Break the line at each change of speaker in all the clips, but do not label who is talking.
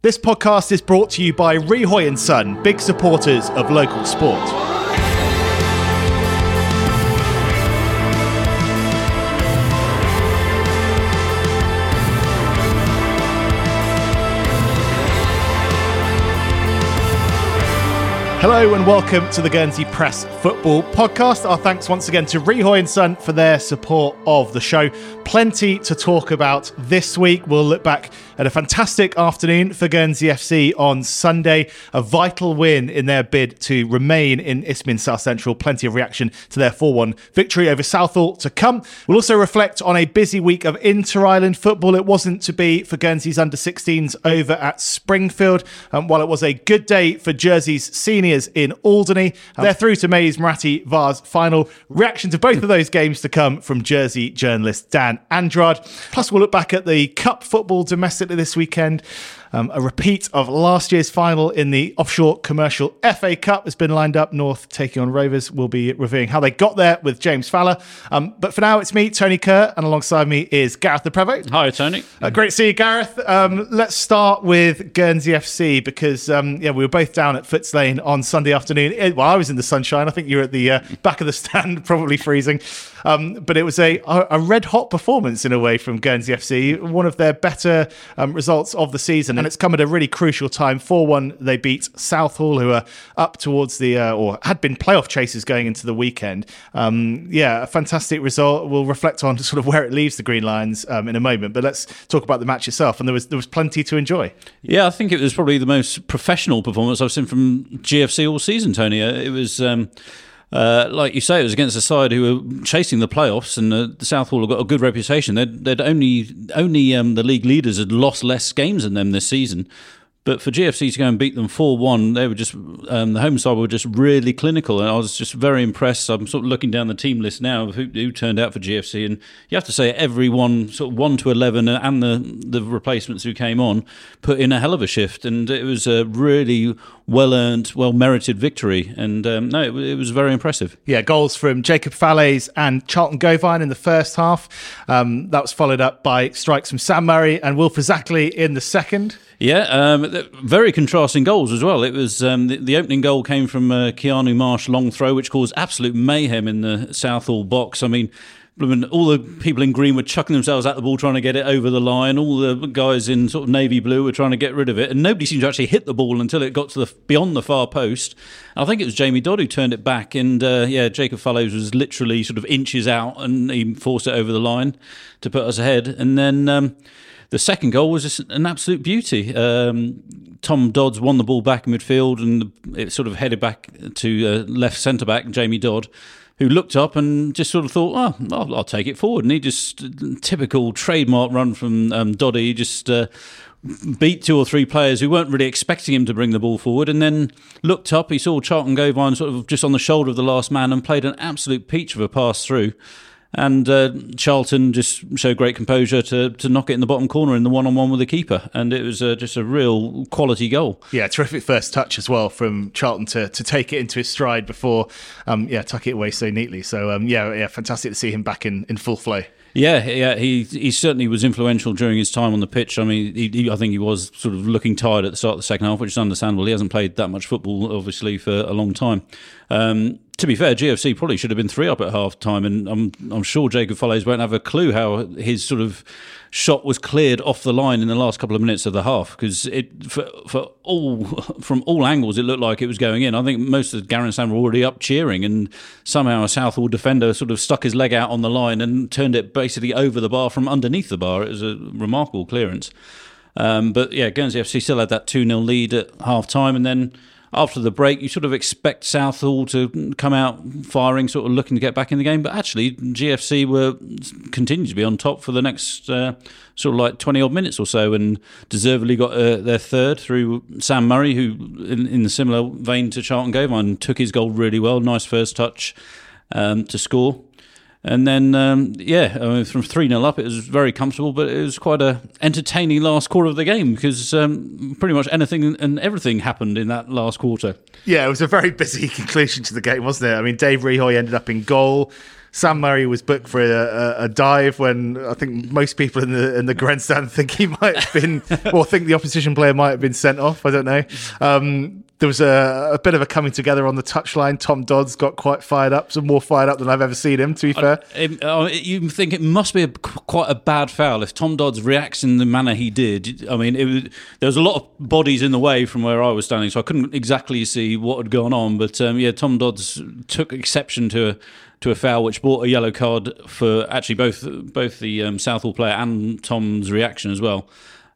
This podcast is brought to you by Rihoy and Son, big supporters of local sport. Hello and welcome to the Guernsey Press Football Podcast. Our thanks once again to Rihoy and Son for their support of the show. Plenty to talk about this week. We'll look back at a fantastic afternoon for Guernsey FC on Sunday, a vital win in their bid to remain in Isthmian South Central. Plenty of reaction to their 4 1 victory over Southall to come. We'll also reflect on a busy week of inter island football. It wasn't to be for Guernsey's under 16s over at Springfield. Um, while it was a good day for Jersey's seniors in Alderney, they're through to May's Muratti Vase final. Reaction to both of those games to come from Jersey journalist Dan Andrade. Plus, we'll look back at the Cup football this weekend. Um, a repeat of last year's final in the offshore commercial FA Cup has been lined up. North taking on Rovers. We'll be reviewing how they got there with James Falla. Um, but for now, it's me, Tony Curr, and alongside me is Gareth Le Prevost.
Hi, Tony.
Uh, great to see you, Gareth. Um, let's start with Guernsey FC because um, yeah, we were both down at Footes Lane on Sunday afternoon. It, well, I was in the sunshine. I think you were at the uh, back of the stand, probably freezing. Um, but it was a, a red hot performance in a way from Guernsey FC, one of their better um, results of the season. And it's come at a really crucial time. 4 1, they beat Southall, who are up towards the, uh, or had been playoff chasers going into the weekend. Um, yeah, a fantastic result. We'll reflect on sort of where it leaves the Green Lions um, in a moment. But let's talk about the match itself. And there was, there was plenty to enjoy.
Yeah, I think it was probably the most professional performance I've seen from GFC all season, Tony. Uh, It was. Um, uh, like you say, it was against a side who were chasing the playoffs, and uh, the Southall have got a good reputation. They'd, they'd only only um, the league leaders had lost less games than them this season. But for GFC to go and beat them 4 1, they were just, um, the home side were just really clinical. And I was just very impressed. I'm sort of looking down the team list now of who, who turned out for GFC. And you have to say, everyone, sort of 1 to 11, and the, the replacements who came on, put in a hell of a shift. And it was a really well earned, well merited victory. And um, no, it, it, was very impressive.
Yeah, goals from Jacob Fallaize and Charlton Gauvain in the first half. Um, that was followed up by strikes from Sam Murray and Wilfred Zackley in the second.
Yeah, um, very contrasting goals as well. It was um, the, the, opening goal came from uh, Keanu Marsh long throw, which caused absolute mayhem in the Southall box. I mean, all the people in green were chucking themselves at the ball trying to get it over the line. All the guys in sort of navy blue were trying to get rid of it, and nobody seemed to actually hit the ball until it got to the beyond the far post. I think it was Jamie Dodd who turned it back, and uh, yeah, Jacob Fallaize was literally sort of inches out, and he forced it over the line to put us ahead. And then um, the second goal was just an absolute beauty. Um, Tom Dodds won the ball back in midfield, and it sort of headed back to uh, left centre back Jamie Dodd who looked up and just sort of thought, oh, I'll, I'll take it forward. And he just, typical trademark run from um, Doddy, just uh, beat two or three players who weren't really expecting him to bring the ball forward and then looked up. He saw Charlton Gauvain sort of just on the shoulder of the last man and played an absolute peach of a pass through. And uh, Charlton just showed great composure to, to knock it in the bottom corner in the one on one with the keeper. And it was uh, just a real quality goal.
Yeah, terrific first touch as well from Charlton to, to take it into his stride before, um, yeah, tuck it away so neatly. So, um, yeah, yeah, fantastic to see him back in, in full flow.
Yeah, yeah, he he certainly was influential during his time on the pitch. I mean, he, he, I think he was sort of looking tired at the start of the second half, which is understandable. He hasn't played that much football, obviously, for a long time. Um, to be fair, GFC probably should have been three up at half time, and I'm I'm sure Jacob Fallaize won't have a clue how his sort of shot was cleared off the line in the last couple of minutes of the half because it for, for all from all angles it looked like it was going in. I think most of Garran Sam were already up cheering, and somehow a Southall defender sort of stuck his leg out on the line and turned it basically over the bar from underneath the bar. It was a remarkable clearance. Um, but yeah, Guernsey FC still had that 2 0 lead at half time, and then after the break, you sort of expect Southall to come out firing, sort of looking to get back in the game. But actually, GFC were continued to be on top for the next uh, sort of like twenty odd minutes or so, and deservedly got uh, their third through Sam Murray, who, in, in the similar vein to Charlton Gauvain, took his goal really well. Nice first touch um, to score. And then, um, yeah, I mean, from 3 0 up, it was very comfortable, but it was quite a entertaining last quarter of the game because um, pretty much anything and everything happened in that last quarter.
Yeah, it was a very busy conclusion to the game, wasn't it? I mean, Dave Rihoy ended up in goal. Sam Murray was booked for a, a, a, dive when I think most people in the in the grandstand think he might have been, or think the opposition player might have been sent off. I don't know. Um, there was a, a, bit of a coming together on the touchline. Tom Dodds got quite fired up, some more fired up than I've ever seen him. To be fair,
I, uh, you think it must be a, quite a bad foul if Tom Dodds reacts in the manner he did. I mean, was, there was a lot of bodies in the way from where I was standing, so I couldn't exactly see what had gone on. But um, yeah, Tom Dodds took exception to a, to a foul, which brought a yellow card for actually both both the um, Southall player and Tom's reaction as well.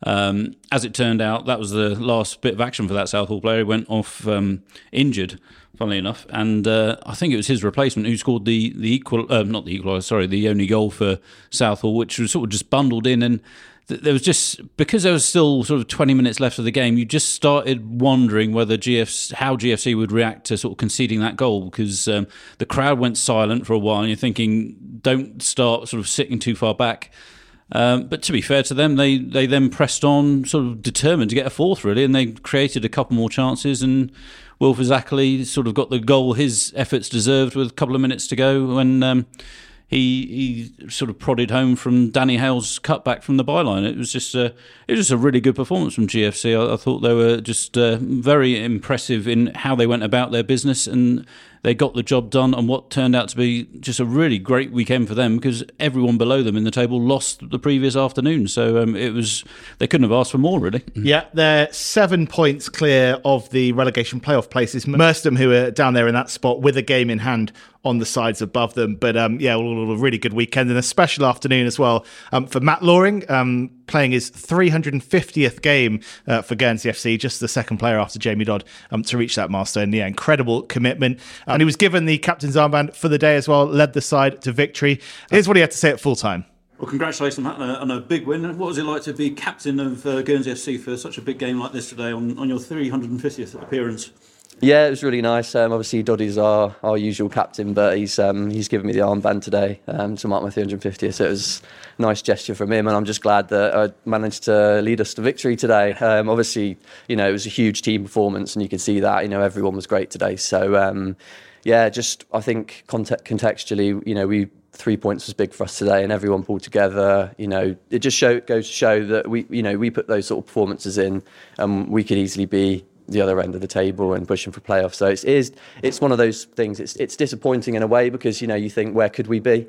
Um, as it turned out, that was the last bit of action for that Southall player. He went off um, injured, funnily enough, and uh, I think it was his replacement who scored the the equal, uh, not the equal, sorry, the only goal for Southall, which was sort of just bundled in. And there was just because there was still sort of 20 minutes left of the game you just started wondering whether GFC how GFC would react to sort of conceding that goal. Because um, the crowd went silent for a while and you're thinking don't start sort of sitting too far back um, but to be fair to them, they, they then pressed on, sort of determined to get a fourth, really, and they created a couple more chances. And Wilfred Zacherle sort of got the goal his efforts deserved with a couple of minutes to go when um, he he sort of prodded home from Danny Hale's cutback from the byline. It was just a it was just a really good performance from GFC. I, I thought they were just uh, very impressive in how they went about their business and they got the job done on what turned out to be just a really great weekend for them because everyone below them in the table lost the previous afternoon. So um, it was they couldn't have asked for more, really.
Yeah, they're seven points clear of the relegation playoff places. Merstham, who are down there in that spot with a game in hand on the sides above them. But um, yeah, a really good weekend and a special afternoon as well um, for Matt Loaring. Um, playing his 350th game uh, for Guernsey FC, just the second player after Jamie Dodd um, to reach that milestone. Yeah, incredible commitment. And he was given the captain's armband for the day as well, led the side to victory. Here's what he had to say at full time.
Well, congratulations on, on a, big win. What was it like to be captain of uh, Guernsey FC for such a big game like this today on, on your 350th appearance?
Yeah, it was really nice. Um, obviously, Doddy's our, our usual captain, but he's um, he's given me the armband today um, to mark my 350th. So it was a nice gesture from him, and I'm just glad that I managed to lead us to victory today. Um, obviously, you know, it was a huge team performance, and you can see that. You know, everyone was great today. So um, yeah, just I think context, contextually, you know, we three points was big for us today, and everyone pulled together. You know, it just show, goes to show that we, you know, we put those sort of performances in, and we could easily be the other end of the table and pushing for playoffs. So it's is it's one of those things. It's it's disappointing in a way because you know you think where could we be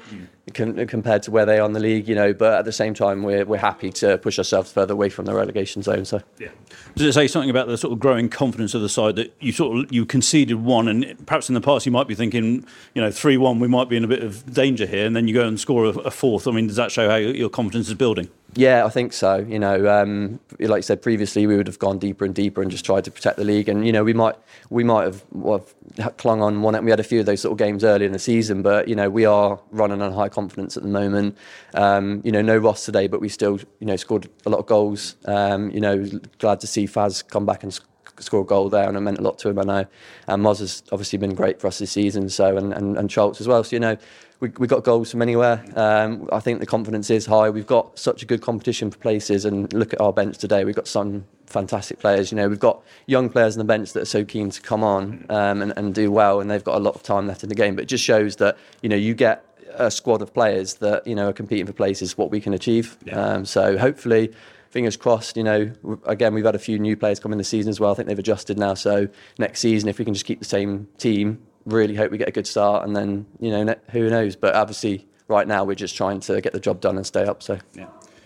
mm. compared to where they are in the league, you know. But at the same time, we're we're happy to push ourselves further away from the relegation zone. So
yeah, does it say something about the sort of growing confidence of the side that you sort of you conceded one and perhaps in the past you might be thinking you know three one we might be in a bit of danger here and then you go and score a, a fourth. I mean, does that show how your confidence is building?
Yeah, I think so. You know, um, like I said previously, we would have gone deeper and deeper and just tried to protect the league. And you know, we might we might have, well, clung on one. We had a few of those sort of games early in the season, but you know, we are running on high confidence at the moment. Um, you know, no Ross today, but we still you know scored a lot of goals. Um, you know, glad to see Faz come back and score a goal there, and it meant a lot to him. I know, and Moz has obviously been great for us this season. So and and, and Schultz as well. So you know, we, we got goals from anywhere. Um, I think the confidence is high. We've got such a good competition for places, and look at our bench today. We've got some fantastic players. You know, we've got young players on the bench that are so keen to come on um, and, and do well, and they've got a lot of time left in the game. But it just shows that you know you get a squad of players that you know are competing for places. What we can achieve. Yeah. Um, so hopefully fingers crossed, you know, again, we've had a few new players come in the season as well. I think they've adjusted now. So next season, if we can just keep the same team, really hope we get a good start, and then you know who knows. But obviously, right now we're just trying to get the job done and stay up. So
yeah.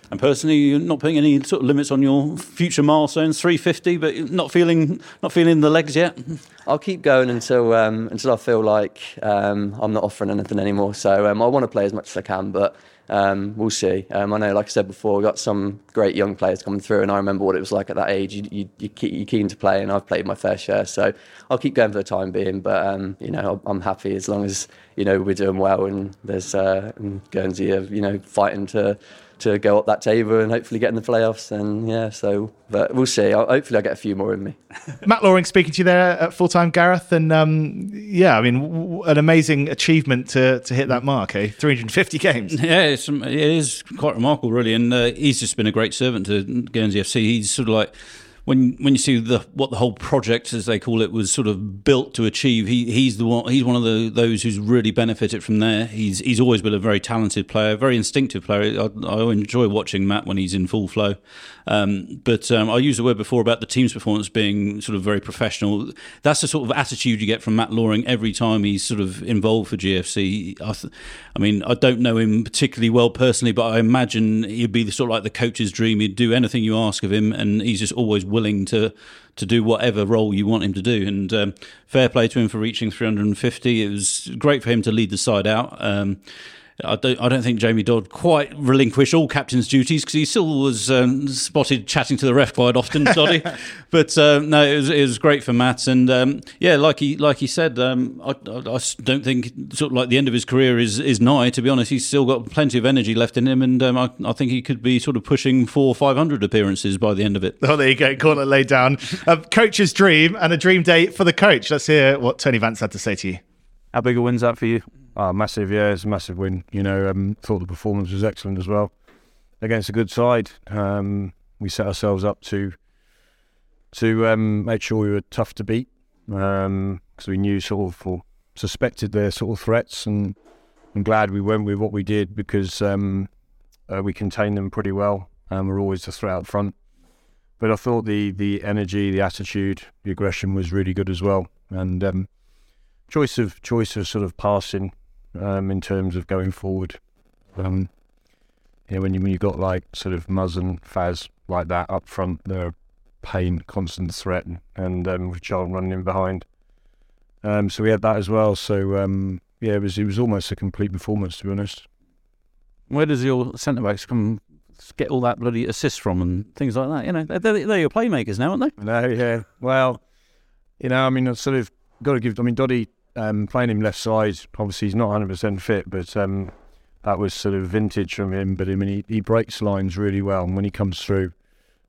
And personally, you're not putting any sort of limits on your future milestones, 350, but not feeling not feeling the legs yet.
I'll keep going until um, until I feel like um, I'm not offering anything anymore. So um, I want to play as much as I can, but um, we'll see. Um, I know, like I said before, we've got some great young players coming through, and I remember what it was like at that age. You, you, you're keen to play, and I've played my fair share, so I'll keep going for the time being. But um, you know, I'm happy as long as you know we're doing well, and there's uh, and Guernsey, are, you know, fighting to to go up that table and hopefully get in the playoffs. And yeah, so but we'll see. I'll, hopefully, I get a few more in me.
Matt Loaring speaking to you there at full time, Gareth, and um, yeah, I mean, w- an amazing achievement to to hit that mark, eh? 350 games.
Yeah, it's, it is quite remarkable, really, and uh, he's just been a great servant to Guernsey FC. He's sort of like when when you see the what the whole project, as they call it, was sort of built to achieve, he he's the one he's one of the those who's really benefited from there. He's he's always been a very talented player, very instinctive player. I, I enjoy watching Matt when he's in full flow. Um, but um, I used the word before about the team's performance being sort of very professional. That's the sort of attitude you get from Matt Loaring every time he's sort of involved for GFC. I, th- I mean, I don't know him particularly well personally, but I imagine he'd be the sort of like the coach's dream. He'd do anything you ask of him, and he's just always willing to to do whatever role you want him to do. And um, fair play to him for reaching 350. It was great for him to lead the side out. Um, I don't, I don't think Jamie Dodd quite relinquished all captain's duties because he still was um, spotted chatting to the ref quite often, Doddy. but uh, no, it was, it was great for Matt, and um, yeah, like he like he said, um, I, I, I, don't think sort of like the end of his career is is nigh. To be honest, he's still got plenty of energy left in him, and um, I, I, think he could be sort of pushing for 500 appearances by the end of it.
Oh, there you go, corner laid down. A coach's dream and a dream day for the coach. Let's hear what Tony Vance had to say to you.
How big a win's that for you? Oh, massive, yeah, it's a massive win. You know, um, thought the performance was excellent as well against a good side. Um, we set ourselves up to to um, make sure we were tough to beat because um, we knew sort of or suspected their sort of threats, and I'm glad we went with what we did because um, uh, we contained them pretty well and we're always the threat out front. But I thought the the energy, the attitude, the aggression was really good as well, and um, choice of choice of sort of passing um, in terms of going forward. Um, you know, when you when you got like sort of Muzz and Faz like that up front, they're pain, constant threat, and um, with Charlton running in behind. Um, so we had that as well. So um, yeah, it was it was almost a complete performance to be honest.
Where does your centre backs come get all that bloody assist from and things like that? You know, they're, they're your playmakers now, aren't they?
No, yeah. Well, you know, I mean, I've sort of got to give. I mean, Doddy um, playing him left side, obviously he's not 100% fit, but um, that was sort of vintage from him. But I mean, he, he breaks lines really well, and when he comes through,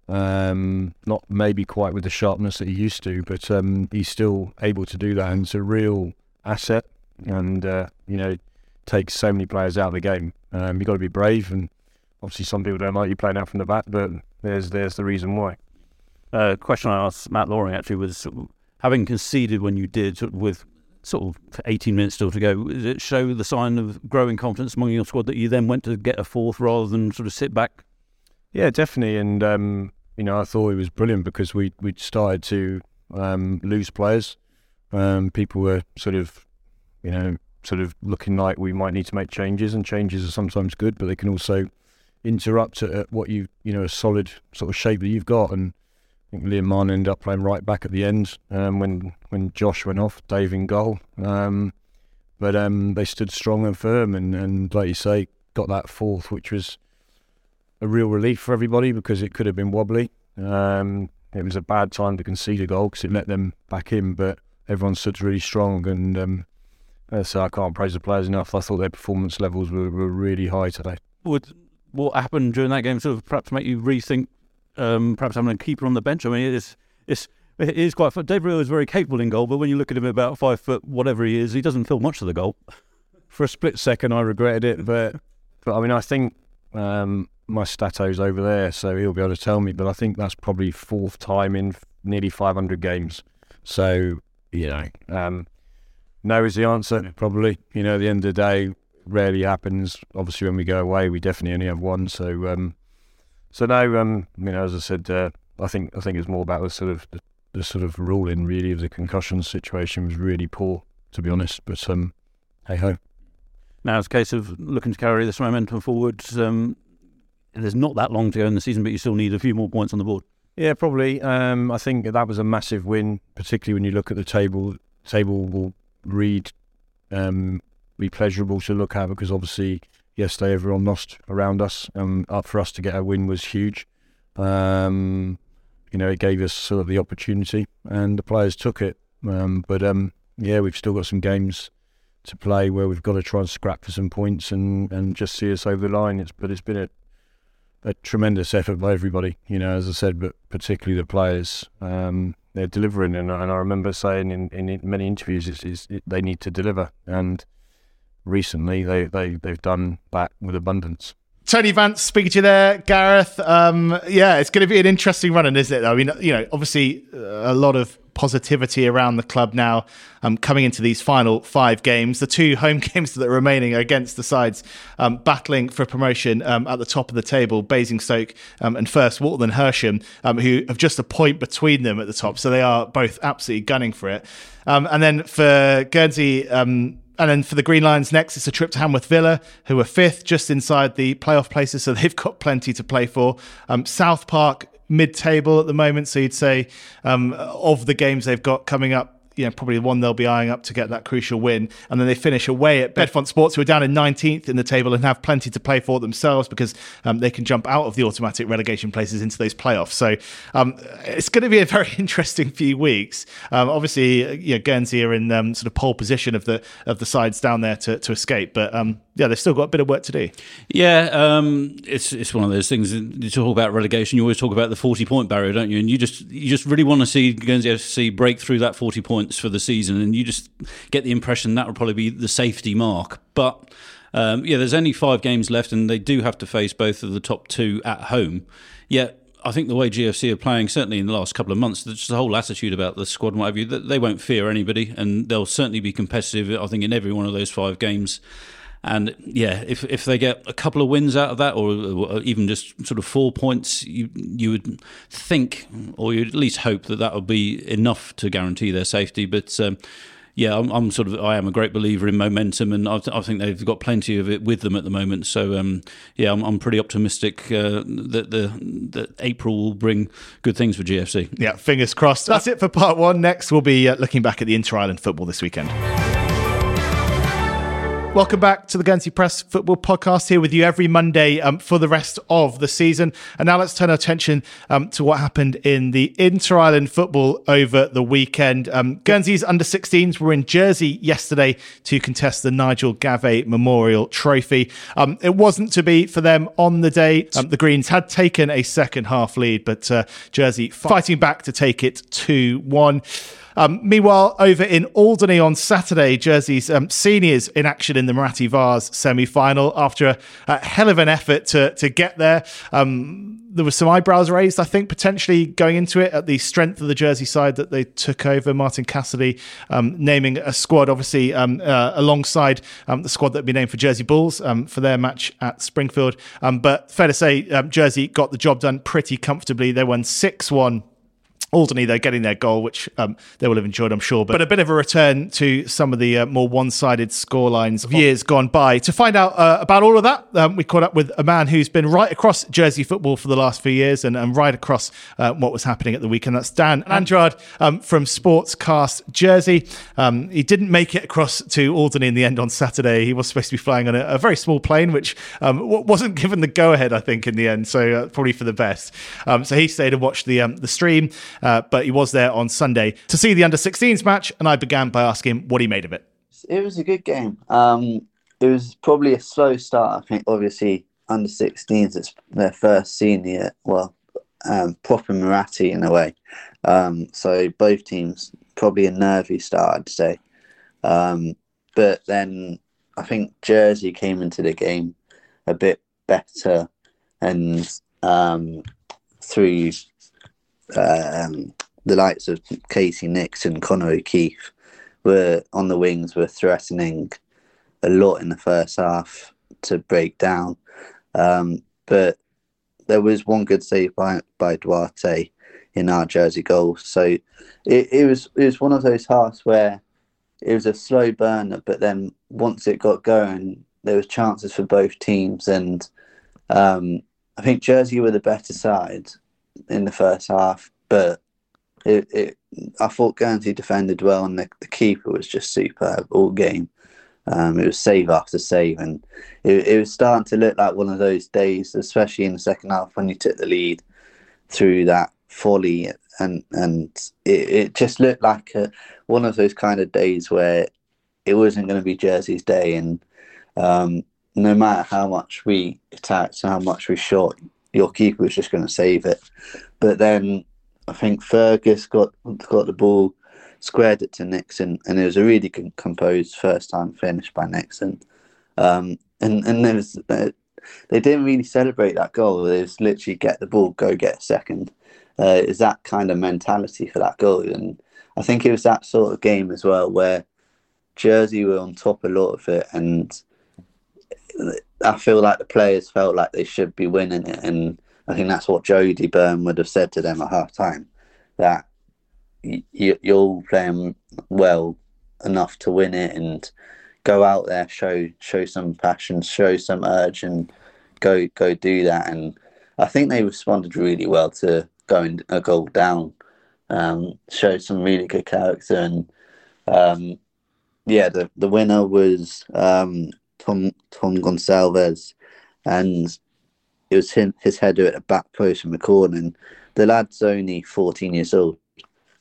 um, not maybe quite with the sharpness that he used to, but um, he's still able to do that, and it's a real asset. And uh, you know, takes so many players out of the game. Um, you've got to be brave, and obviously some people don't like you playing out from the back, but there's there's the reason why.
Uh, question I asked Matt Loaring actually was having conceded when you did with sort of 18 minutes still to go, does it show the sign of growing confidence among your squad that you then went to get a fourth rather than sort of sit back?
Yeah, definitely. And, um, you know, I thought it was brilliant because we, we started to um, lose players. Um, people were sort of, you know, sort of looking like we might need to make changes, and changes are sometimes good, but they can also interrupt at what you, you know, a solid sort of shape that you've got. And I think Liam Martin ended up playing right back at the end um, when when Josh went off, Dave in goal. Um, but um, they stood strong and firm, and, and like you say, got that fourth, which was a real relief for everybody because it could have been wobbly. Um, it was a bad time to concede a goal because it let them back in, but everyone stood really strong, and um, so I can't praise the players enough. I thought their performance levels were, were really high today.
Would what happened during that game sort of perhaps make you rethink um, perhaps having a keeper on the bench. I mean, it's it's it is quite fun. Dave Reel is very capable in goal, but when you look at him about five foot, whatever he is, he doesn't feel much of the goal.
For a split second, I regretted it, but but I mean, I think um, my stato's over there, so he'll be able to tell me. But I think that's probably fourth time in nearly 500 games. So you know, um, no is the answer. Probably, you know, at the end of the day, rarely happens. Obviously, when we go away, we definitely only have one. So um, so now, um, you know, as I said, uh, I think I think it's more about the sort of the, the, sort of ruling really of the concussion situation was really poor, to be honest. But um, hey ho.
Now it's a case of looking to carry this momentum forward. Um, there's not that long to go in the season, but you still need a few more points on the board.
Yeah, probably. Um, I think that was a massive win, particularly when you look at the table. Table will read um, be pleasurable to look at because obviously yesterday everyone lost around us. Um, for us to get a win was huge. Um, you know, it gave us sort of the opportunity, and the players took it. Um, but um, yeah, we've still got some games to play where we've got to try and scrap for some points and, and just see us over the line. It's but it's been a a tremendous effort by everybody. You know, as I said, but particularly the players. Um, they're delivering, and, and I remember saying in, in many interviews, it's, it's, it, they need to deliver, and recently they, they, they've done that with abundance.
Tony Vance speaking to you there, Gareth. Um, yeah, it's going to be an interesting run, isn't it? I mean, you know, obviously uh, a lot of positivity around the club now um, coming into these final five games. The two home games that are remaining are against the sides um, battling for promotion um, at the top of the table, Basingstoke um, and first Walton Hersham, um, who have just a point between them at the top. So they are both absolutely gunning for it. And then for Guernsey, and then for the Green Lions next, it's a trip to Hanworth Villa, who are fifth, just inside the playoff places, so they've got plenty to play for. Um, South Park mid-table at the moment, so you'd say um, of the games they've got coming up, you know, probably the one they'll be eyeing up to get that crucial win. And then they finish away at Bedfont Sports, who are down in 19th in the table and have plenty to play for themselves because um, they can jump out of the automatic relegation places into those playoffs. So um, it's going to be a very interesting few weeks. Um, obviously, you know, Guernsey are in um, sort of pole position of the of the sides down there to, to escape, but um, yeah, they've still got a bit of work to do.
Yeah, um, it's it's one of those things. You talk about relegation, you always talk about the forty point barrier, don't you? And you just you just really want to see Guernsey FC break through that forty points for the season, and you just get the impression that will probably be the safety mark. But um, yeah, there's only five games left, and they do have to face both of the top two at home. Yet I think the way GFC are playing, certainly in the last couple of months, just the whole attitude about the squad and what have you, they won't fear anybody, and they'll certainly be competitive. I think in every one of those five games. And yeah, if if they get a couple of wins out of that, or, even just sort of four points, you you would think, or you'd at least hope that that would be enough to guarantee their safety. But um, yeah, I'm, I'm, sort of I am a great believer in momentum, and I, I, think they've got plenty of it with them at the moment. So um, yeah, I'm, I'm, pretty optimistic uh, that the that April will bring good things for GFC.
Yeah, fingers crossed. That's it for part one. Next, we'll be uh, looking back at the Inter Island football this weekend. Welcome back to the Guernsey Press Football Podcast here with you every Monday um, for the rest of the season. And now let's turn our attention um, to what happened in the Inter Island football over the weekend. Um, Guernsey's under 16s were in Jersey yesterday to contest the Nigel Gavey Memorial Trophy. Um, it wasn't to be for them on the day. Um, the Greens had taken a second half lead, but uh, Jersey fighting back to take it 2 1. Um, meanwhile, over in Alderney on Saturday, Jersey's um, seniors in action in the Muratti Vase semi final after a, a, hell of an effort to, to get there. Um, there were some eyebrows raised, I think, potentially going into it at the strength of the Jersey side that they took over. Martin Cassidy um, naming a squad, obviously, um, uh, alongside um, the squad that would be named for Jersey Bulls um, for their match at Springfield. Um, but fair to say, um, Jersey got the job done pretty comfortably. They won 6 1 Alderney, they're getting their goal, which um, they will have enjoyed, I'm sure. But, but a bit of a return to some of the uh, more one sided scorelines of years gone by. To find out uh, about all of that, um, we caught up with a man who's been right across Jersey football for the last few years and, and right across uh, what was happening at the weekend. That's Dan Andrade um, from Sportscast Jersey. Um, he didn't make it across to Alderney in the end on Saturday. He was supposed to be flying on a, a very small plane, which um, wasn't given the go ahead, I think, in the end. So uh, probably for the best. Um, so he stayed and watched the, the stream. Uh, but he was there on Sunday to see the under 16s match, and I began by asking him what he made of it.
It was a good game. Um, it was probably a slow start. I think, obviously, under 16s, it's their first senior, well, um, proper Muratti in a way. Um, so both teams probably a nervy start, I'd say. Um, but then I think Jersey came into the game a bit better and um, through um, the likes of Casey Nix and Connor O'Keefe were on the wings, were threatening a lot in the first half to break down. Um, but there was one good save by, by Duarte in our Jersey goal. So it, it was it was one of those halves where it was a slow burner, but then once it got going, there was chances for both teams, and um, I think Jersey were the better side in the first half, but it, it I thought Guernsey defended well, and the, the keeper was just superb all game. Um, it was save after save, and it, it, was starting to look like one of those days, especially in the second half when you took the lead through that folly, and and it, it just looked like a, one of those kind of days where it wasn't going to be Jersey's day, and um, no matter how much we attacked, and how much we shot, your keeper was just going to save it. But then I think Fergus got got the ball, squared it to Nixon, and it was a really composed first time finish by Nixon. Um, and and there was uh, they didn't really celebrate that goal. They just literally get the ball, go get a second. Uh, is that kind of mentality for that goal, and I think it was that sort of game as well where Jersey were on top a lot of it, and I feel like the players felt like they should be winning it, and I think that's what Jody Byrne would have said to them at half time that you're all playing well enough to win it and go out there, show show some passion, show some urge, and go go do that. And I think they responded really well to going a goal down. Um, showed some really good character, and um, yeah, the the winner was um, Tom Tom Gonsalves, and it was him his header at the back post from the corner. And the lad's only fourteen years old,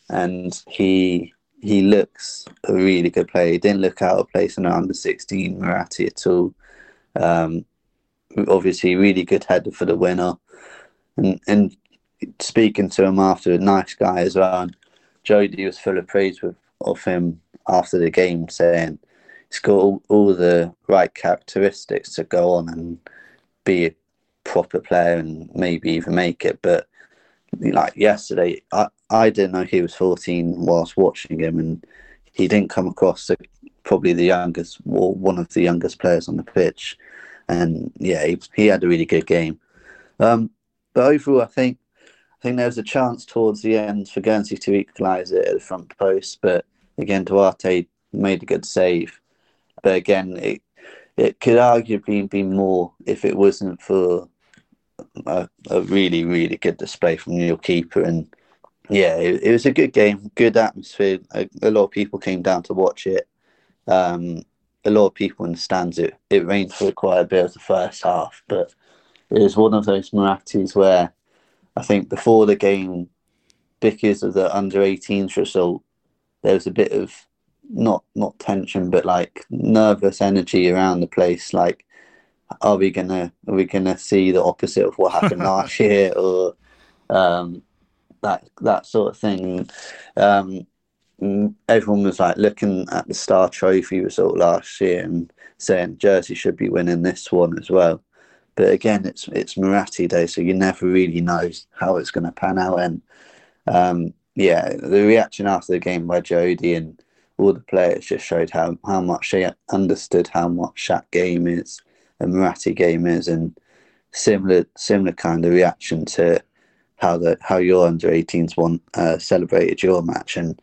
and he he looks a really good player. He didn't look out of place in the under 16 Muratti at all. Um, obviously, really good header for the winner. And, and speaking to him after, a nice guy as well. And Jody was full of praise with, of him after the game, saying he's got all, all the right characteristics to go on and be a proper player and maybe even make it. But like yesterday, I, I didn't know he was 14 whilst watching him, and he didn't come across the, probably the youngest or one of the youngest players on the pitch. And yeah, he, he had a really good game. Um, but overall, I think I think there was a chance towards the end for Guernsey to equalise it at the front post, but again, Duarte made a good save. But again, it it could arguably be more if it wasn't for a, a really, really good display from your keeper. And yeah, it, it was a good game, good atmosphere. A, a, lot of people came down to watch it. Um, a lot of people in the stands. It, it rained for quite a bit of the first half, but it was one of those Murattis where I think before the game, because of the under 18s result, there was a bit of not not tension, but like nervous energy around the place. Like are we gonna are we gonna see the opposite of what happened last year or um, that that sort of thing? Um, everyone was like looking at the Star Trophy result last year and saying Jersey should be winning this one as well. But again, it's it's Muratti Day, so you never really know how it's going to pan out. And um, yeah, the reaction after the game by Jody and all the players just showed how, how much they understood how much that game is and Muratti game is, and similar similar kind of reaction to how the how your under 18s one uh, celebrated your match, and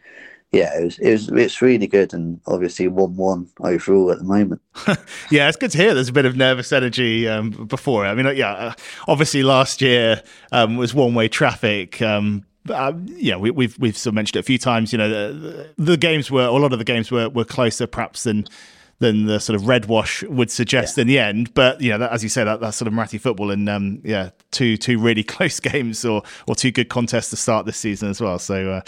yeah, it was, it was it's really good, and obviously one one overall at the moment.
yeah, it's good to hear. There's a bit of nervous energy um, before. I mean, yeah, uh, obviously last year um, was one way traffic. Um, uh, yeah, we, have we've, we've sort of mentioned it a few times. You know, the, the games were a lot of the games were were closer perhaps than than the sort of red wash would suggest yeah. in the end. But you know, that, as you say, that that's sort of Muratti football, and um, yeah, two two really close games or or two good contests to start this season as well. So uh,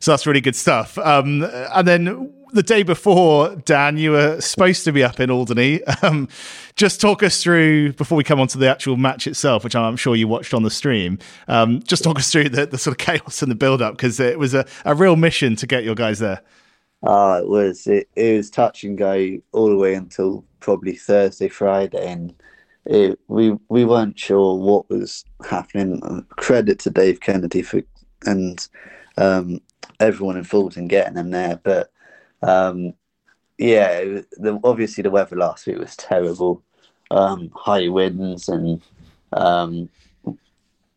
so that's really good stuff. Um, and then the day before, Dan, you were supposed to be up in Alderney. Um, just talk us through before we come on to the actual match itself, which I'm sure you watched on the stream. Um, just talk us through the, the sort of chaos and the build up because it was a, a real mission to get your guys there.
Oh, it was it, it was touch and go all the way until probably Thursday, Friday, and it, we we weren't sure what was happening. Credit to Dave Kennedy for and um, everyone involved in getting them there, but um, yeah, the, obviously the weather last week was terrible, um, high winds and um,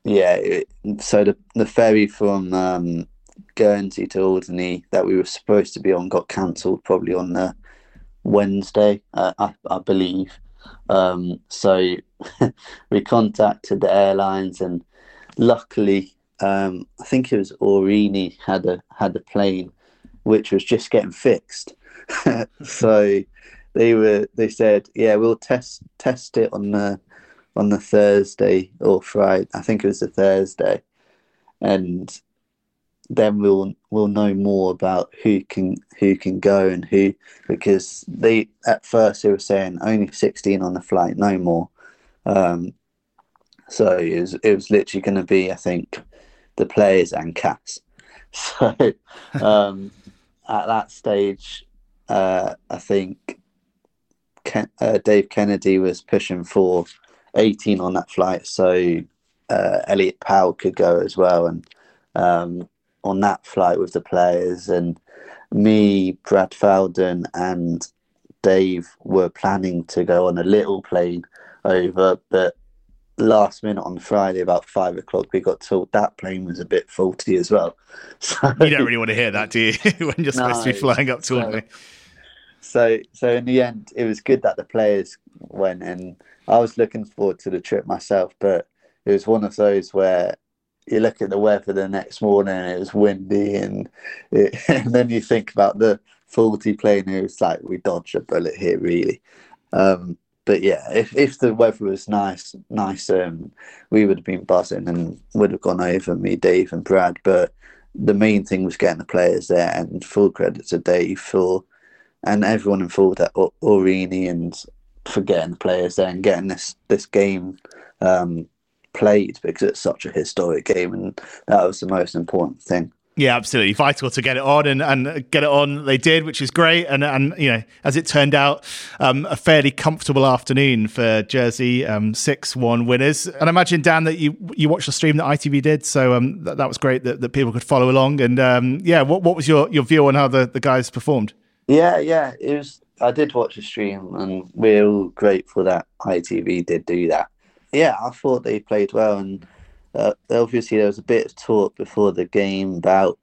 yeah, it, so the the ferry from um, Guernsey to Alderney that we were supposed to be on got cancelled probably on the Wednesday, uh, I, I, believe. Um, so we contacted the airlines, and luckily, um, I think it was Aurigny had a had a plane which was just getting fixed. so they were they said, yeah, we'll test test it on the on the Thursday or Friday. I think it was the Thursday, and then we'll we'll know more about who can who can go and who because they at first they were saying only 16 on the flight no more um, so it was it was literally going to be i think the players and Cass so um, at that stage uh, i think Ken, uh, dave kennedy was pushing for 18 on that flight, so uh, Elliot Powell could go as well. And um, on that flight with the players, and me, Brad Felden, and Dave were planning to go on a little plane over, but last minute on Friday, about five o'clock, we got told that plane was a bit faulty as well.
So, you don't really want to hear that, do you? when you're supposed no, to be flying up to so,
so, so in the end, it was good that the players went, and I was looking forward to the trip myself. But it was one of those where you look at the weather the next morning, it was windy, and it, and then you think about the faulty plane. It was like we dodged a bullet here, really. Um, but yeah, if, if the weather was nice, nice, um, we would have been buzzing and would have gone over me, Dave, and Brad. But the main thing was getting the players there, and full credit to Dave for and everyone involved at Aurigny and for getting the players there and getting this this game um, played because it's such a historic game, and that was the most important thing.
Yeah, absolutely vital to get it on and, and get it on. They did, which is great. And and you know, as it turned out, um, a fairly comfortable afternoon for Jersey, um, six one winners. And I imagine Dan that you you watched the stream that ITV did, so um, that, that was great that, that people could follow along. And um, yeah, what what was your, your view on how the, the guys performed?
Yeah, yeah, it was. I did watch the stream, and we're all grateful that ITV did do that. Yeah, I thought they played well, and uh, obviously there was a bit of talk before the game about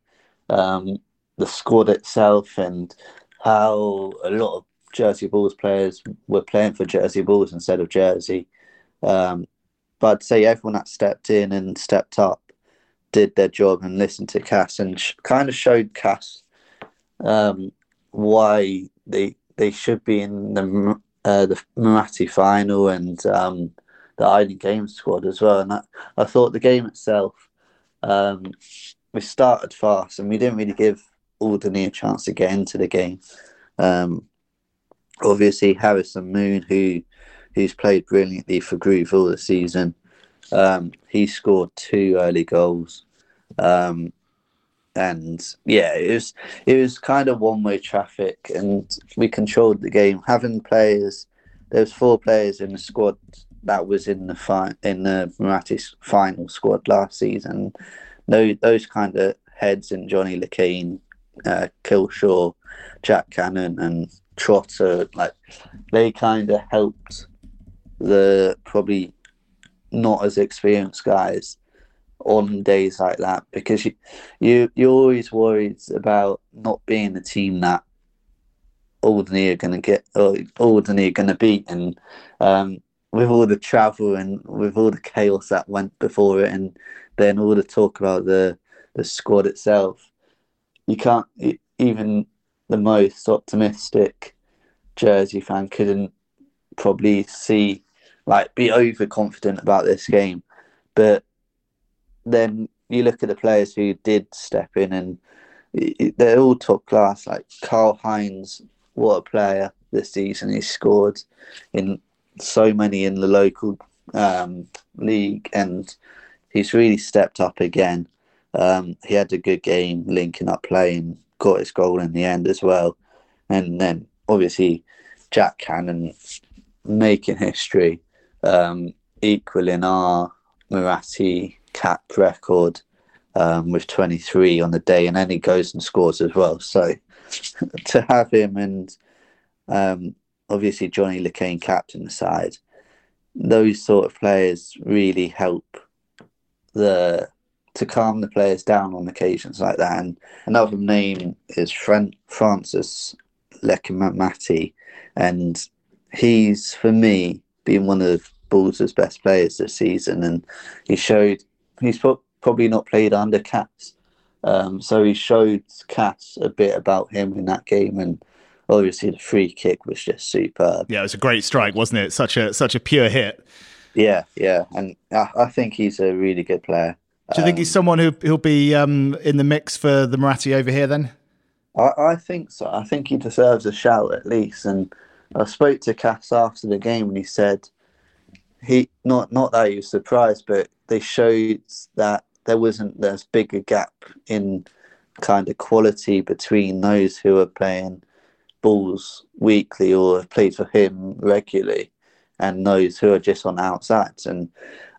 um, the squad itself and how a lot of Jersey Bulls players were playing for Jersey Bulls instead of Jersey. Um, but I'd say everyone that stepped in and stepped up did their job and listened to Cass and sh- kind of showed Cass um, why they they should be in the uh, the Muratti final and um, the Island Games squad as well. And I, I thought the game itself, um, we started fast and we didn't really give Alderney a chance to get into the game. Um, obviously, Harrison Moon, who who's played brilliantly for Grouville the season, um, he scored two early goals. Um, and yeah, it was it was kind of one way traffic, and we controlled the game. Having players, there was four players in the squad that was in the fi- in the Muratti's final squad last season. Those those kind of heads in Johnny Le Quesne, uh, Killshaw, Jack Cannon, and Trotter, like they kind of helped the probably not as experienced guys on days like that because you you you're always worried about not being the team that Alderney are going to get or Alderney are going to beat and um, with all the travel and with all the chaos that went before it and then all the talk about the the squad itself you can't even the most optimistic Jersey fan couldn't probably see like be overconfident about this game but then you look at the players who did step in and they're all top class. Like Carl Heinz, what a player this season. He scored in so many in the local um, league and he's really stepped up again. Um, he had a good game linking up playing, got his goal in the end as well. And then obviously Jack Cannon making history, um, equaling our Muratti cap record um, with 23 on the day, and then he goes and scores as well. So to have him and um, obviously Johnny Le Quesne captain the side, those sort of players really help the to calm the players down on occasions like that. And another name is Fran- Francis Leccamati, and he's for me been one of Bulls' best players this season, and he showed he's probably not played under Cass. Um, so he showed Cass a bit about him in that game, and obviously the free kick was just superb.
Yeah, it was a great strike, wasn't it? Such a such a pure hit.
Yeah, yeah, and I, I think he's a really good player.
Do you think he's um, someone who who'll be um, in the mix for the Muratti over here then?
I, I think so. I think he deserves a shout at least. And I spoke to Cass after the game, and he said he not not that he was surprised, but they showed that there wasn't as big a gap in kind of quality between those who are playing Bulls weekly or have played for him regularly and those who are just on outsides. And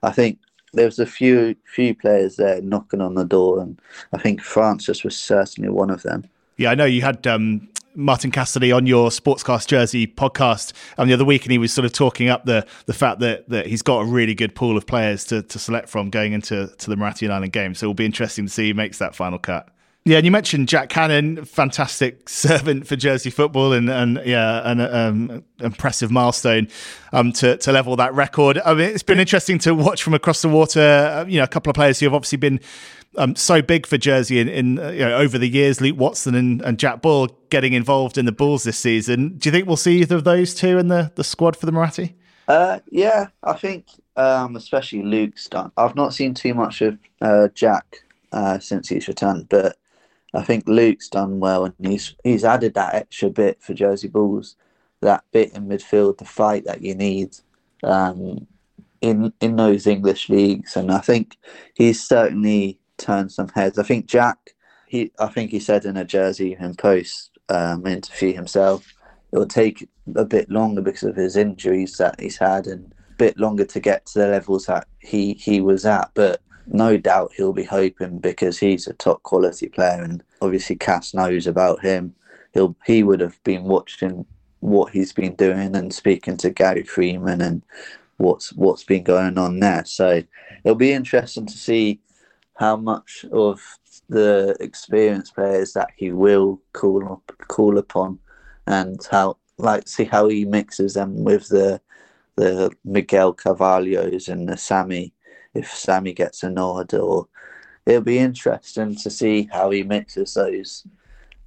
I think there was a few few players there knocking on the door, and I think Francis was certainly one of them.
Yeah, I know you had um, Martin Cassidy on your Sportscast Jersey podcast um, the other week, and he was sort of talking up the the fact that that he's got a really good pool of players to, to select from going into to the Muratti Island game. So it'll be interesting to see who makes that final cut. Yeah, and you mentioned Jack Cannon, fantastic servant for Jersey football, and and yeah, an um, impressive milestone um, to to level that record. I mean, it's been interesting to watch from across the water. Uh, you know, a couple of players who have obviously been um, so big for Jersey in, in uh, you know, over the years. Luke Watson and, and, Jack Bull getting involved in the Bulls this season. Do you think we'll see either of those two in the, the squad for the Muratti?
Uh, yeah, I think um, especially Luke's done. I've not seen too much of uh, Jack uh, since he's returned, but I think Luke's done well, and he's he's added that extra bit for Jersey Bulls, that bit in midfield, the fight that you need. Um, in in those English leagues, and I think he's certainly turned some heads. I think Jack, he, I think he said in a Jersey and Post um, interview himself, it will take a bit longer because of his injuries that he's had, and a bit longer to get to the levels that he he was at. But no doubt he'll be hoping because he's a top quality player, and obviously Cass knows about him. He'll he would have been watching what he's been doing and speaking to Gary Freeman and what's what's been going on there. So it'll be interesting to see how much of the experienced players that he will call up, call upon, and how like see how he mixes them with the the Miguel Carvalhos and the Sammy. If Sammy gets a nod, or it'll be interesting to see how he mixes those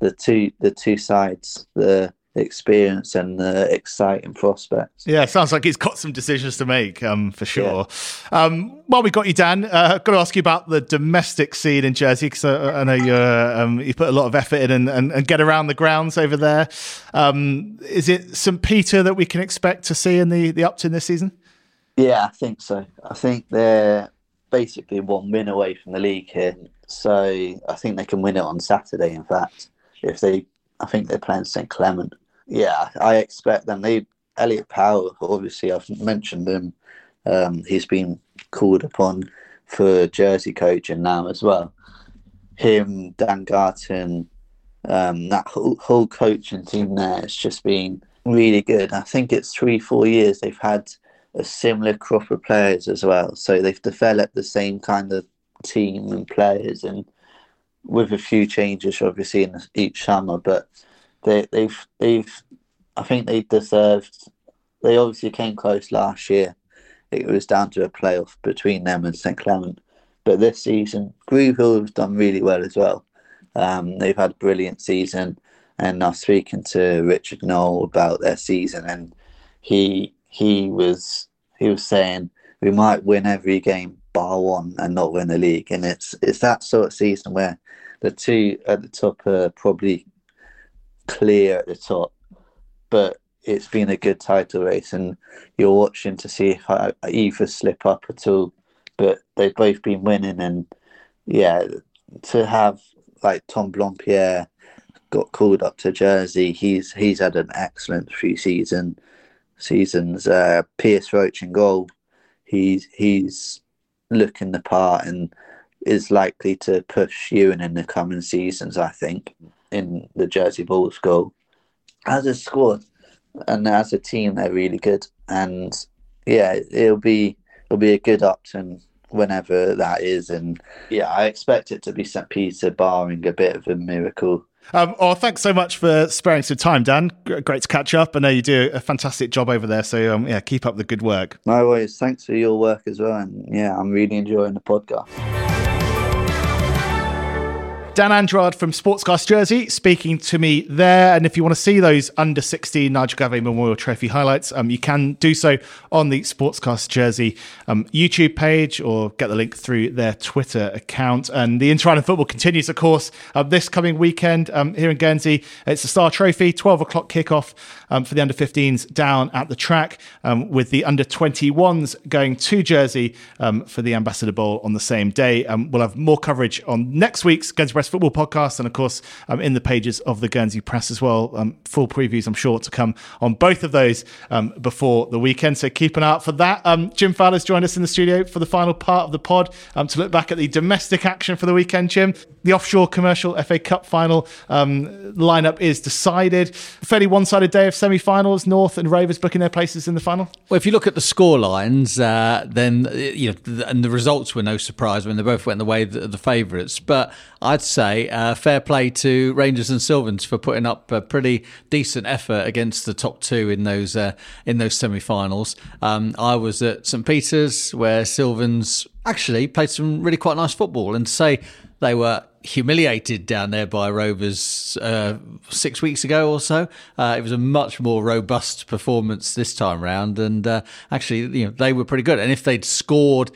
the two the two sides the experience and the exciting prospects.
Yeah, sounds like he's got some decisions to make um, for sure. Yeah. Um, while we got you, Dan, uh, I've got to ask you about the domestic scene in Jersey because I, I, know you um, you put a lot of effort in and, and, and get around the grounds over there. Um, is it St Peter that we can expect to see in the the Upton this season?
Yeah, I think so. I think they're basically one win away from the league here, so I think they can win it on Saturday. In fact, if they I think they're playing St Clement. Yeah, I expect them. They Elliot Powell, obviously, I've mentioned him. Um, he's been called upon for Jersey coaching now as well. Him, Dan Garton, um, that whole, whole coaching team there has just been really good. I think it's three, four years they've had a similar crop of players as well. So they've developed the same kind of team and players and with a few changes obviously in each summer, but they, they've they've I think they deserved. They obviously came close last year. It was down to a playoff between them and St Clement, but this season Grouville have done really well as well. Um, they've had a brilliant season, and I was speaking to Richard Knoll about their season, and he he was he was saying we might win every game bar one and not win the league, and it's it's that sort of season where the two at the top are probably clear at the top, but it's been a good title race, and you're watching to see if either slip up at all. But they've both been winning, and yeah, to have like Tom Blampied got called up to Jersey, he's he's had an excellent few season seasons. Uh, Pierce Roach in goal, he's he's looking the part and is likely to push Ewan in the coming seasons, I think, in the Jersey Bulls goal. As a squad and as a team, they're really good. And yeah, it'll be it'll be a good Upton whenever that is. And yeah, I expect it to be St. Peter, barring a bit of a miracle.
Um, oh, thanks so much for sparing some time, Dan. Great to catch up. I know you do a fantastic job over there. So, um, yeah, keep up the good work.
No worries. Thanks for your work as well. And yeah, I'm really enjoying the podcast.
Dan Andrade from Sportscast Jersey speaking to me there. And if you want to see those under 16 Nigel Gavin Memorial Trophy highlights, um, you can do so on the Sportscast Jersey um, YouTube page or get the link through their Twitter account. And the Inter Football continues, of course, uh, this coming weekend um, here in Guernsey. It's the Star Trophy, 12 o'clock kickoff um, for the under 15s down at the track, um, with the under 21s going to Jersey um, for the Ambassador Bowl on the same day. we'll have more coverage on next week's Guernsey Press Football Podcast, and of course, um, in the pages of the Guernsey Press as well. Um, full previews, I'm sure, to come on both of those um, before the weekend. So keep an eye out for that. Um, Jim Falla's joined us in the studio for the final part of the pod um, to look back at the domestic action for the weekend, Jim. The offshore commercial FA Cup final lineup is decided. Fairly one sided day of semi finals. North and Rovers booking their places in the final.
Well, if you look at the score lines, uh, then, you know, and the results were no surprise when they both went the way of the favourites. But I'd say uh, fair play to Rangers and Sylvans for putting up a pretty decent effort against the top two in those uh, in those semi-finals. Um, I was at St Peter's where Sylvans actually played some really quite nice football, and to say they were humiliated down there by Rovers uh, six weeks ago or so. Uh, it was a much more robust performance this time round, and uh, actually, you know, they were pretty good. And if they'd scored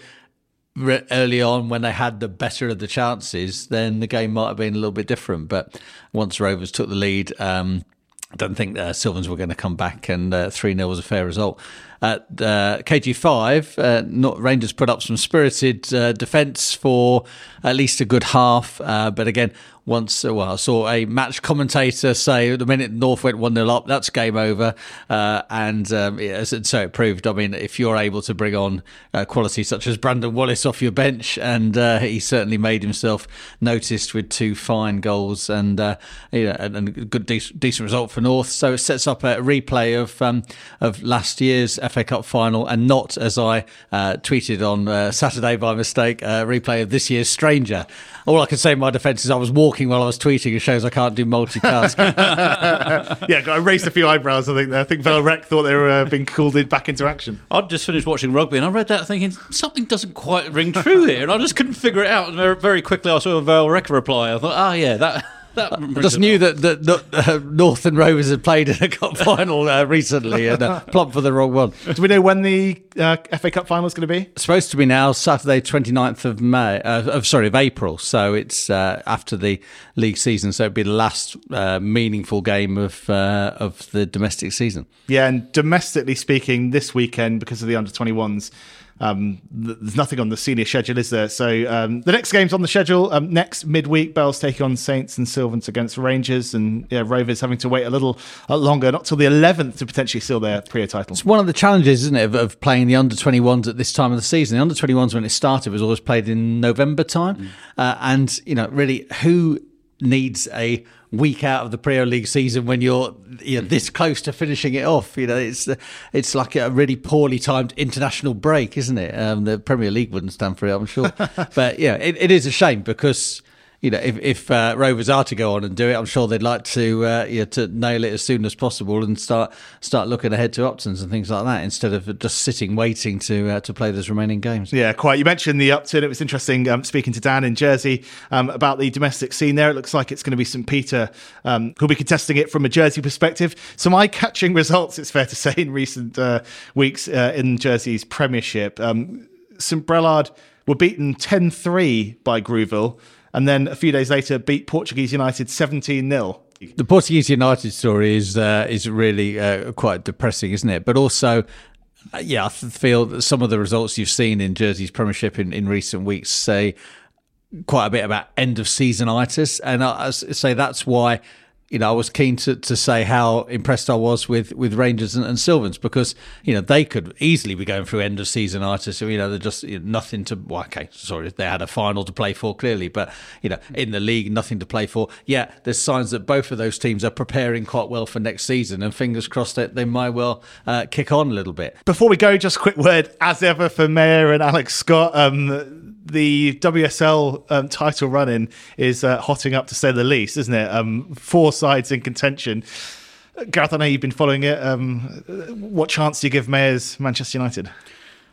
early on when they had the better of the chances, then the game might have been a little bit different. But once Rovers took the lead, um, I don't think uh, Sylvans were going to come back, and uh, 3 0 was a fair result. At uh, KG5, uh, not, Rangers put up some spirited uh, defence for at least a good half, uh, but again, once well, I saw a match commentator say the minute North went 1 0 up, that's game over. Uh, and um, so it proved. I mean, if you're able to bring on uh, quality such as Brandon Wallace off your bench, and uh, he certainly made himself noticed with two fine goals and, uh, you know, and, and, a good, decent, decent result for North. So it sets up a replay of, um, of last year's FA Cup final and not, as I uh, tweeted on uh, Saturday by mistake, a replay of this year's Stranger. All I can say in my defence is I was walking while I was tweeting. It shows I can't do multitask.
yeah, I raised a few eyebrows. I think I think Vale Rec thought they were uh, being called in back into action.
I'd just finished watching rugby and I read that thinking something doesn't quite ring true here, and I just couldn't figure it out. And very quickly I saw a Vale Rec reply. I thought, oh yeah, that.
I just knew that, that, that uh, North and Rovers had played in a cup final uh, recently and uh, plumped for the wrong one.
Do we know when the uh, FA Cup final is going to be?
It's supposed to be now Saturday, 29th of May. Uh, of sorry, of April. So it's uh, after the league season. So it'd be the last meaningful game of of the domestic season.
Yeah, and domestically speaking, this weekend because of the under 21s um, there's nothing on the senior schedule, is there? So um, the next game's on the schedule um, next midweek. Bells taking on Saints and Sylvans against Rangers, and yeah, Rovers having to wait a little uh, longer, not till the 11th, to potentially seal their Priaulx title.
It's one of the challenges, isn't it, of, of, playing the under 21s at this time of the season. The under 21s when it started was always played in November time, mm. uh, and you know, really, who needs a week out of the Premier League season when you're you know, this close to finishing it off. You know, it's it's like a really poorly timed international break, isn't it? Um, the Premier League wouldn't stand for it, I'm sure. but yeah, it, it is a shame because you know, if, if uh, Rovers are to go on and do it, I'm sure they'd like to uh, you know, to nail it as soon as possible and start start looking ahead to Uptons and things like that instead of just sitting waiting to uh, to play those remaining games.
Yeah, quite. You mentioned the Upton. It was interesting um, speaking to Dan in Jersey um, about the domestic scene there. It looks like it's going to be St Peter um, who'll be contesting it from a Jersey perspective. Some eye-catching results, it's fair to say, in recent uh, weeks uh, in Jersey's Premiership. Um, St Brelade were beaten 10-3 by Grouville and then a few days later beat Portuguese United 17 0.
The Portuguese United story is uh, is really uh, quite depressing, isn't it? But also, uh, yeah, I feel that some of the results you've seen in Jersey's Premiership in, in recent weeks say quite a bit about end of season itis, and I, I say that's why you know, I was keen to, to say how impressed I was with, with Rangers and, and Sylvans because, you know, they could easily be going through end of season itis. You know, they're just you know, nothing to, well, okay, sorry, they had a final to play for clearly, but, you know, in the league, nothing to play for. Yeah, there's signs that both of those teams are preparing quite well for next season and fingers crossed that they might well uh, kick on a little bit.
Before we go, just a quick word, as ever, for Maya and Alex Scott. Um, the WSL um, title running is uh, hotting up to say the least, isn't it? Um, four sides in contention. Gareth, I know you've been following it. Um, what chance do you give Maya's Manchester United?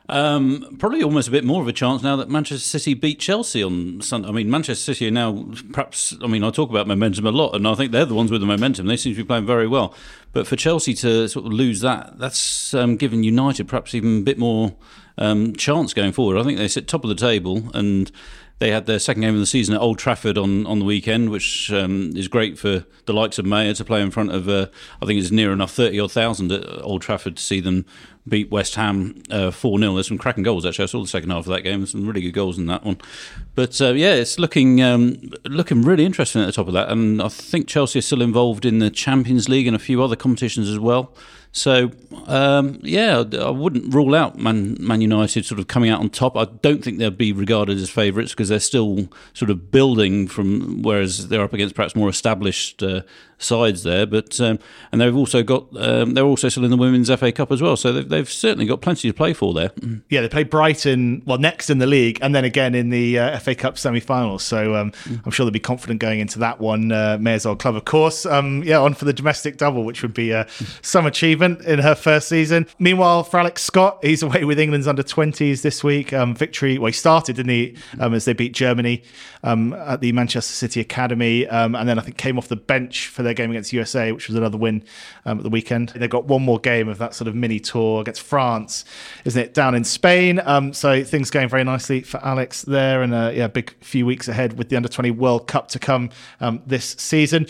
Um, probably almost a bit more of a chance now that Manchester City beat Chelsea on Sunday. I mean, Manchester City are now perhaps. I mean, I talk about momentum a lot, and I think they're the ones with the momentum. They seem to be playing very well. But for Chelsea to sort of lose that, that's um, given United perhaps even a bit more um, chance going forward. I think they sit top of the table and they had their second game of the season at Old Trafford on, on the weekend, which um, is great for the likes of Maya to play in front of, uh, I think it's near enough 30 odd thousand at Old Trafford to see them beat West Ham uh, 4 0. There's some cracking goals, actually. I saw the second half of that game. Some really good goals in that one. But uh, yeah, it's looking um, looking really interesting at the top of that. And I think Chelsea are still involved in the Champions League and a few other competitions as well. So um, yeah, I wouldn't rule out Man, Man United sort of coming out on top. I don't think they'll be regarded as favourites because they're still sort of building from, whereas they're up against perhaps more established uh, sides there. But um, and they've also got um, they're also still in the Women's FA Cup as well, so they've, they've certainly got plenty to play for there.
Yeah, they play Brighton well next in the league, and then again in the uh, FA Cup semi-finals. So um, mm. I'm sure they'll be confident going into that one. Uh, Maya's Old Club, of course. Um, yeah, on for the domestic double, which would be uh, some achievement in her first season. Meanwhile, for Alex Scott, he's away with England's under 20s this week. Um, victory. Well, he started, didn't he, um, as they beat Germany um, at the Manchester City Academy, um, and then I think came off the bench for their game against USA, which was another win um, at the weekend. They've got one more game of that sort of mini tour against France, isn't it, down in Spain? Um, so things going very nicely for Alex there, and uh, yeah, big few weeks ahead with the under 20 World Cup to come um, this season.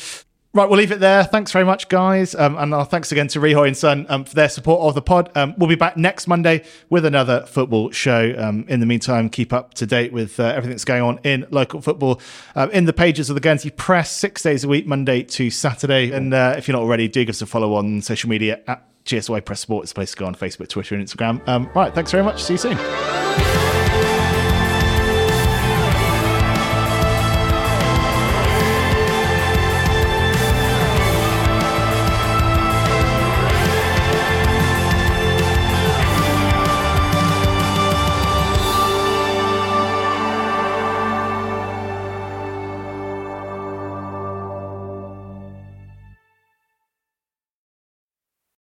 Right, we'll leave it there. Thanks very much, guys. Um, and our thanks again to Rihoy and Son um, for their support of the pod. Um, we'll be back next Monday with another football show. Um, in the meantime, keep up to date with uh, everything that's going on in local football uh, in the pages of the Guernsey Press, six days a week, Monday to Saturday. And uh, if you're not already, do give us a follow on social media at GSY Press Sport. It's a place to go on Facebook, Twitter, and Instagram. Um, right, thanks very much. See you soon.